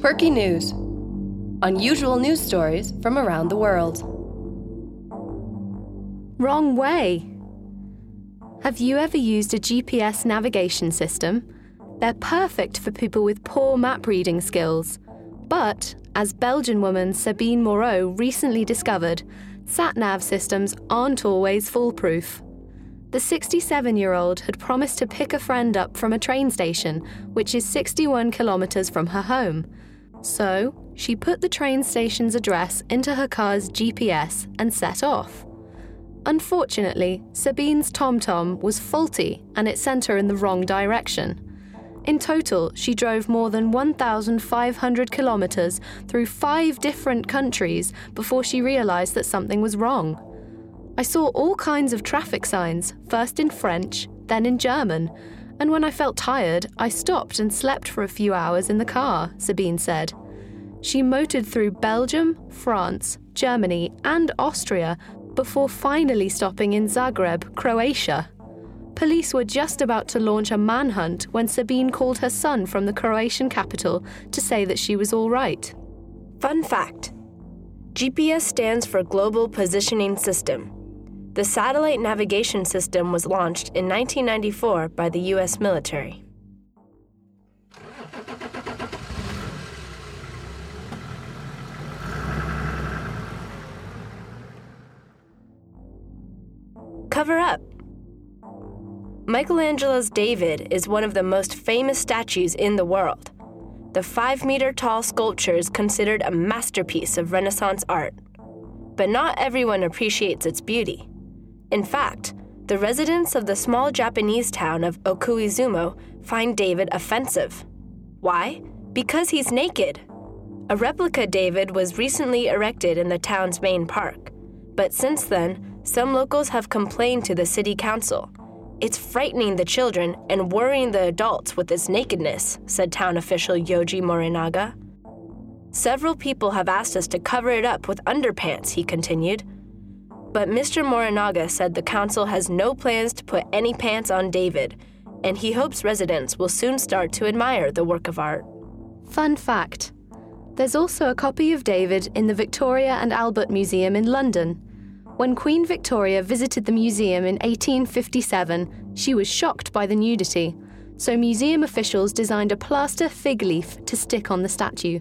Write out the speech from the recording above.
Perky News Unusual news stories from around the world. Wrong way. Have you ever used a GPS navigation system? They're perfect for people with poor map reading skills. But, as Belgian woman Sabine Moreau recently discovered, sat nav systems aren't always foolproof. The 67 year old had promised to pick a friend up from a train station, which is 61 kilometres from her home. So, she put the train station's address into her car's GPS and set off. Unfortunately, Sabine's TomTom was faulty and it sent her in the wrong direction. In total, she drove more than 1,500 kilometres through five different countries before she realised that something was wrong. I saw all kinds of traffic signs, first in French, then in German, and when I felt tired, I stopped and slept for a few hours in the car, Sabine said. She motored through Belgium, France, Germany, and Austria before finally stopping in Zagreb, Croatia. Police were just about to launch a manhunt when Sabine called her son from the Croatian capital to say that she was all right. Fun fact GPS stands for Global Positioning System. The satellite navigation system was launched in 1994 by the U.S. military. Cover up. Michelangelo's David is one of the most famous statues in the world. The five meter tall sculpture is considered a masterpiece of Renaissance art. But not everyone appreciates its beauty. In fact, the residents of the small Japanese town of Okuizumo find David offensive. Why? Because he's naked. A replica David was recently erected in the town's main park, but since then, some locals have complained to the city council it's frightening the children and worrying the adults with its nakedness, said town official Yoji Morinaga. Several people have asked us to cover it up with underpants, he continued. But Mr. Morinaga said the council has no plans to put any pants on David, and he hopes residents will soon start to admire the work of art. Fun fact there's also a copy of David in the Victoria and Albert Museum in London. When Queen Victoria visited the museum in 1857, she was shocked by the nudity, so museum officials designed a plaster fig leaf to stick on the statue.